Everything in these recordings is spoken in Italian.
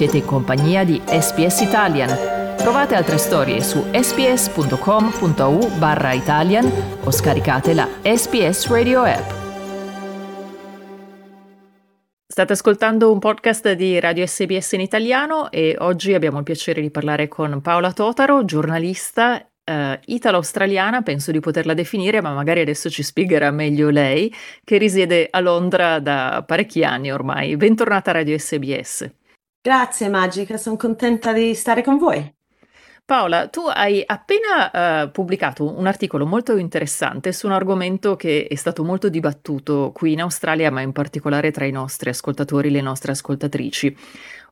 Siete in compagnia di SPS Italian. Trovate altre storie su sps.com.au barra Italian o scaricate la SPS Radio app. State ascoltando un podcast di Radio SBS in italiano e oggi abbiamo il piacere di parlare con Paola Totaro, giornalista uh, italo-australiana, penso di poterla definire, ma magari adesso ci spiegherà meglio lei, che risiede a Londra da parecchi anni ormai. Bentornata a Radio SBS. Grazie Magica, sono contenta di stare con voi. Paola, tu hai appena uh, pubblicato un articolo molto interessante su un argomento che è stato molto dibattuto qui in Australia, ma in particolare tra i nostri ascoltatori, le nostre ascoltatrici,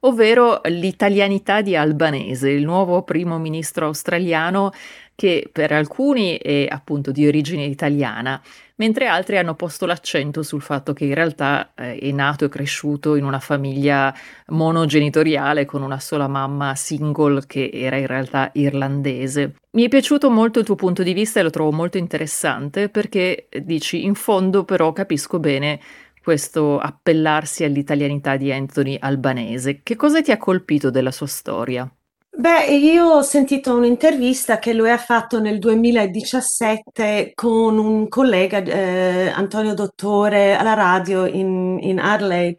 ovvero l'italianità di Albanese, il nuovo primo ministro australiano che per alcuni è appunto di origine italiana, mentre altri hanno posto l'accento sul fatto che in realtà eh, è nato e cresciuto in una famiglia monogenitoriale con una sola mamma single che era in realtà irlandese. Mi è piaciuto molto il tuo punto di vista e lo trovo molto interessante perché dici in fondo però capisco bene questo appellarsi all'italianità di Anthony Albanese. Che cosa ti ha colpito della sua storia? Beh, io ho sentito un'intervista che lui ha fatto nel 2017 con un collega, eh, Antonio Dottore, alla radio in, in Adelaide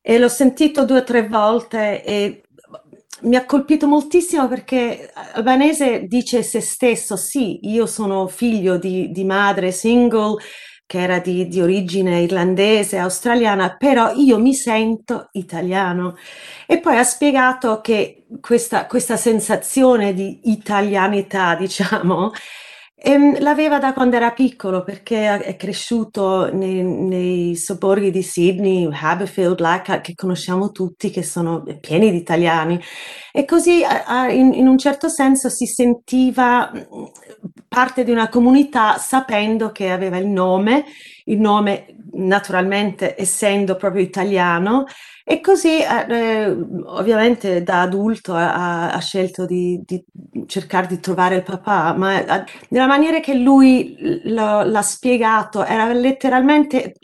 e l'ho sentito due o tre volte e mi ha colpito moltissimo perché Albanese dice se stesso, sì, io sono figlio di, di madre single, che era di, di, origine irlandese, australiana, però io mi sento italiano. E poi ha spiegato che questa, questa sensazione di italianità, diciamo, ehm, l'aveva da quando era piccolo perché è cresciuto nei, nei sobborghi di Sydney, Haberfield, Leichhardt, che conosciamo tutti, che sono pieni di italiani. E così in, in un certo senso si sentiva parte di una comunità sapendo che aveva il nome, il nome naturalmente essendo proprio italiano e così eh, eh ovviamente da adulto ha, ha scelto di, di, cercare di trovare il papà, ma eh, nella maniera che lui lo, l'ha spiegato era letteralmente,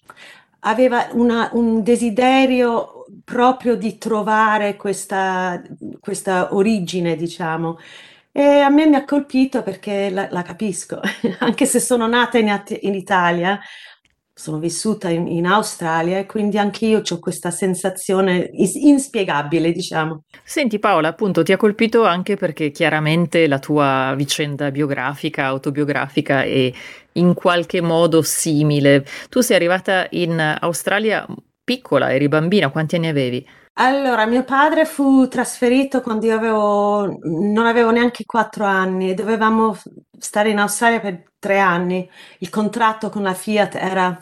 aveva una, un desiderio proprio di trovare questa, questa origine, diciamo. E a me mi ha colpito perché la, la capisco, anche se sono nata in, in Italia, sono vissuta in, in, Australia e quindi anche io ho questa sensazione inspiegabile, diciamo. Senti Paola, appunto ti ha colpito anche perché chiaramente la tua vicenda biografica, autobiografica è in qualche modo simile. Tu sei arrivata in Australia piccola, eri bambina, quanti anni avevi? Allora, mio padre fu trasferito quando io avevo, non avevo neanche quattro anni e dovevamo stare in Australia per tre anni. Il contratto con la Fiat era,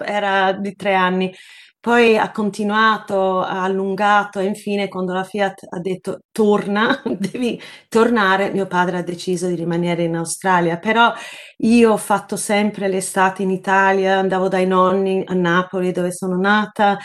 era, di tre anni. Poi ha continuato, ha allungato e infine quando la Fiat ha detto torna, devi tornare, mio padre ha deciso di rimanere in Australia. Però io ho fatto sempre l'estate in Italia, andavo dai nonni a Napoli dove sono nata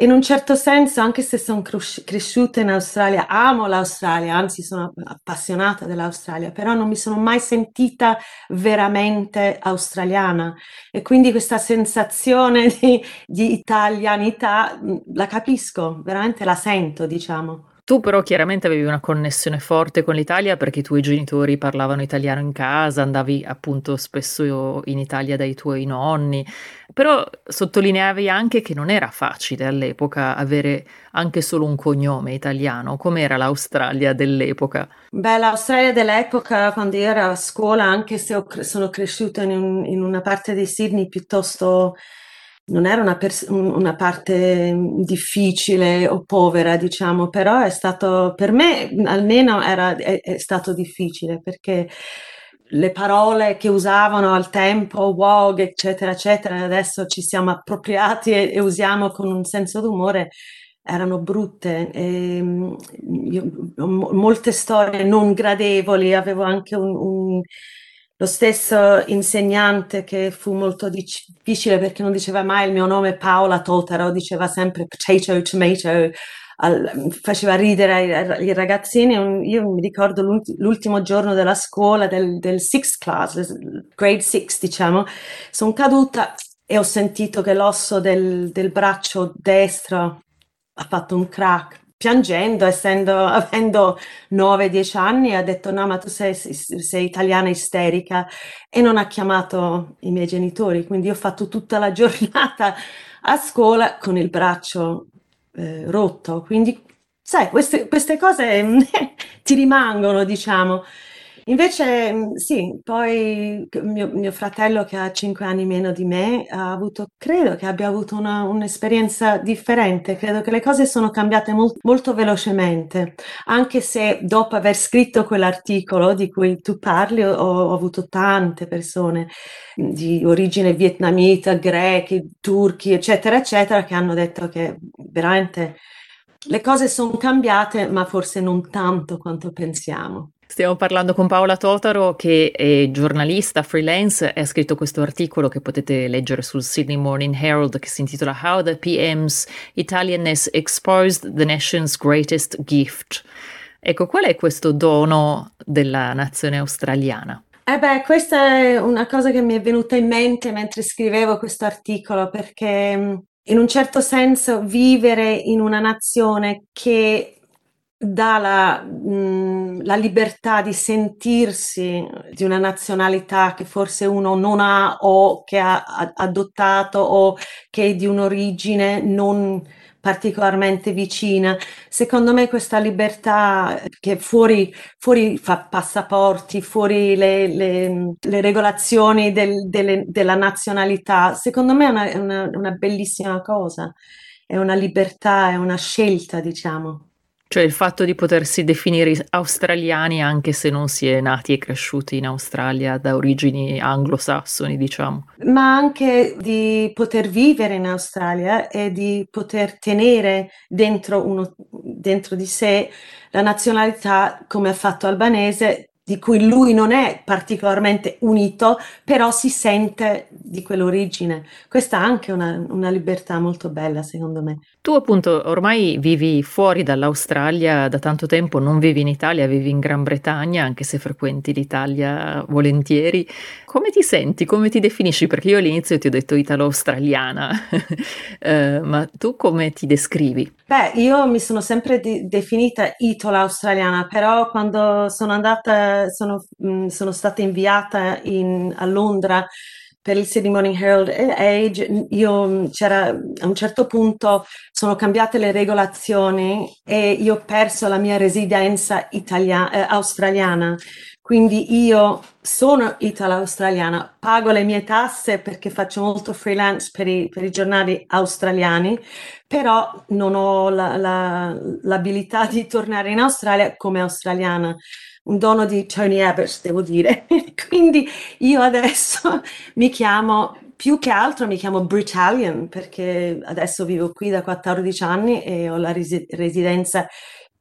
in un certo senso, anche se sono cresciuta in Australia, amo l'Australia, anzi sono appassionata dell'Australia, però non mi sono mai sentita veramente australiana e quindi questa sensazione di, di italianità la capisco, veramente la sento, diciamo. Tu però chiaramente avevi una connessione forte con l'Italia perché i tuoi genitori parlavano italiano in casa, andavi appunto spesso in Italia dai tuoi nonni, però sottolineavi anche che non era facile all'epoca avere anche solo un cognome italiano. Com'era l'Australia dell'epoca? Beh, l'Australia dell'epoca, quando io ero a scuola, anche se sono cresciuta in, un, in una parte di Sydney piuttosto non era una, pers- una, parte difficile o povera, diciamo, però è stato, per me almeno era, è, è stato difficile perché le parole che usavano al tempo, WOG, eccetera, eccetera, adesso ci siamo appropriati e, e usiamo con un senso d'umore, erano brutte. E, io, molte storie non gradevoli, avevo anche un, un lo stesso insegnante che fu molto difficile perché non diceva mai il mio nome Paola Toltaro, diceva sempre potato, tomato, al, faceva ridere i, ragazzini. Io mi ricordo l'ultimo giorno della scuola, del, del sixth class, grade six diciamo, sono caduta e ho sentito che l'osso del, del braccio destro ha fatto un crack piangendo, essendo, avendo 9-10 anni, ha detto no, ma tu sei, sei, italiana isterica. E non ha chiamato i miei genitori, quindi ho fatto tutta la giornata a scuola con il braccio eh, rotto, quindi sai, queste, queste cose ti rimangono, diciamo. Invece, mm, sì, poi mio, mio fratello che ha cinque anni meno di me ha avuto, credo che abbia avuto una, un'esperienza differente, credo che le cose sono cambiate molt, molto velocemente, anche se dopo aver scritto quell'articolo di cui tu parli ho, ho avuto tante persone di origine vietnamita, grechi, turchi, eccetera, eccetera, che hanno detto che veramente le cose sono cambiate, ma forse non tanto quanto pensiamo. Stiamo parlando con Paola Totaro che è giornalista freelance e ha scritto questo articolo che potete leggere sul Sydney Morning Herald che si intitola How the PM's Italianness Exposed the Nation's Greatest Gift. Ecco, qual è questo dono della nazione australiana? Eh beh, questa è una cosa che mi è venuta in mente mentre scrivevo questo articolo perché in un certo senso vivere in una nazione che dà la, mh, la, libertà di sentirsi di una nazionalità che forse uno non ha o che ha adottato o che è di un'origine non particolarmente vicina. Secondo me questa libertà che fuori, fuori fa passaporti, fuori le, le, le regolazioni del, delle, della nazionalità, secondo me è una, una, una bellissima cosa, è una libertà, è una scelta, diciamo. Cioè il fatto di potersi definire australiani anche se non si è nati e cresciuti in Australia da origini anglosassoni, diciamo. Ma anche di poter vivere in Australia e di poter tenere dentro, uno, dentro di sé la nazionalità come ha fatto Albanese di cui lui non è particolarmente unito, però si sente di quell'origine. Questa è anche una, una libertà molto bella, secondo me. Tu appunto ormai vivi fuori dall'Australia da tanto tempo, non vivi in Italia, vivi in Gran Bretagna, anche se frequenti l'Italia volentieri. Come ti senti? Come ti definisci? Perché io all'inizio ti ho detto italo-australiana, uh, ma tu come ti descrivi? Beh, io mi sono sempre di- definita italo-australiana, però quando sono andata, sono, mh, mm, sono stata inviata in, a Londra per il Sydney Morning Herald Age, io c'era a un certo punto sono cambiate le regolazioni e io ho perso la mia residenza italia- eh, australiana. Quindi io sono italo-australiana, pago le mie tasse perché faccio molto freelance per i, per i giornali australiani, però non ho la, la, l'abilità di tornare in Australia come australiana un dono di Tony Evers, devo dire. Quindi io adesso mi chiamo, più che altro mi chiamo Britalian, perché adesso vivo qui da 14 anni e ho la residenza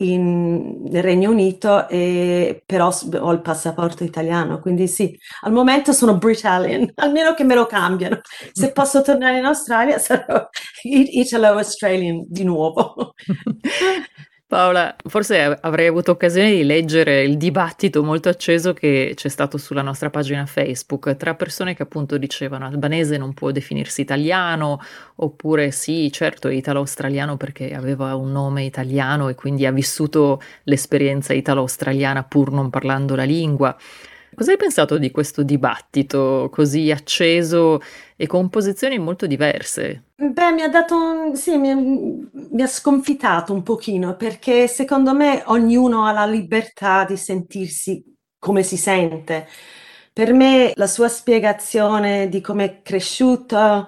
in, nel Regno Unito, e, però ho il passaporto italiano, quindi sì, al momento sono Britalian, almeno che me lo cambiano. Se posso tornare in Australia sarò Italo-Australian di nuovo. Paola, forse avrei avuto occasione di leggere il dibattito molto acceso che c'è stato sulla nostra pagina Facebook tra persone che appunto dicevano albanese non può definirsi italiano, oppure sì, certo italo-australiano perché aveva un nome italiano e quindi ha vissuto l'esperienza italo-australiana pur non parlando la lingua. Cosa hai pensato di questo dibattito così acceso e con posizioni molto diverse? Beh, mi ha dato, un, sì, mi, mi ha sconfitato un pochino perché secondo me ognuno ha la libertà di sentirsi come si sente. Per me la sua spiegazione di come è cresciuto,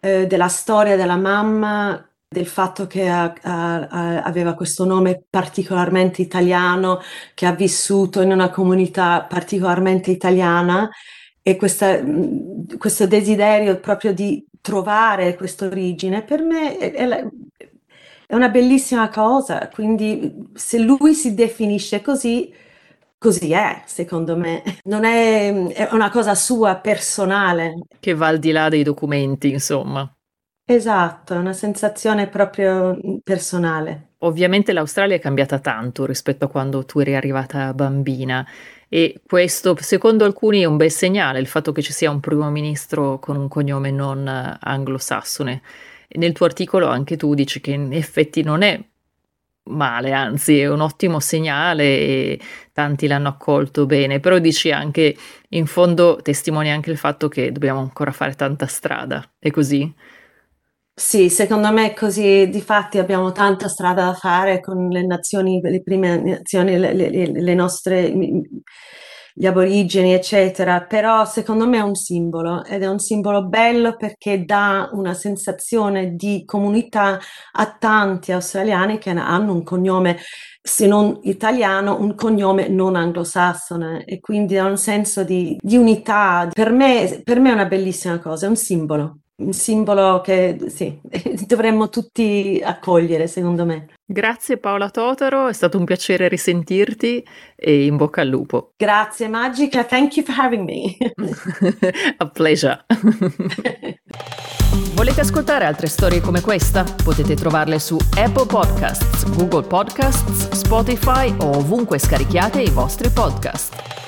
eh, della storia della mamma, del fatto che ha, ha, aveva questo nome particolarmente italiano, che ha vissuto in una comunità particolarmente italiana e questa, questo desiderio proprio di trovare questa origine, per me è, è una bellissima cosa. Quindi se lui si definisce così, così è, secondo me. Non è, è una cosa sua, personale. Che va al di là dei documenti, insomma. Esatto, è una sensazione proprio mhmm, personale. Ovviamente l'Australia è cambiata tanto rispetto a quando tu eri arrivata bambina e questo secondo alcuni è un bel segnale, il fatto che ci sia un primo ministro con un cognome non anglosassone. Nel tuo articolo anche tu dici che in effetti non è male, anzi è un ottimo segnale e tanti l'hanno accolto bene, però dici anche, in fondo testimonia anche il fatto che dobbiamo ancora fare tanta strada, è così? Sì, secondo me è così, difatti abbiamo tanta strada da fare con le nazioni, le prime nazioni, le, le, le nostre, gli aborigeni, eccetera, però secondo me è un simbolo ed è un simbolo bello perché dà una sensazione di comunità a tanti australiani che hanno un cognome, se non italiano, un cognome non anglosassone. E quindi ha un senso di, di unità. Per me, per me è una bellissima cosa, è un simbolo un simbolo che sì, dovremmo tutti accogliere, secondo me. Grazie Paola Totaro, è stato un piacere risentirti e in bocca al lupo. Grazie Magica, thank you for having me. A pleasure. Volete ascoltare altre storie come questa? Potete trovarle su Apple Podcasts, Google Podcasts, Spotify o ovunque scarichiate i vostri podcast.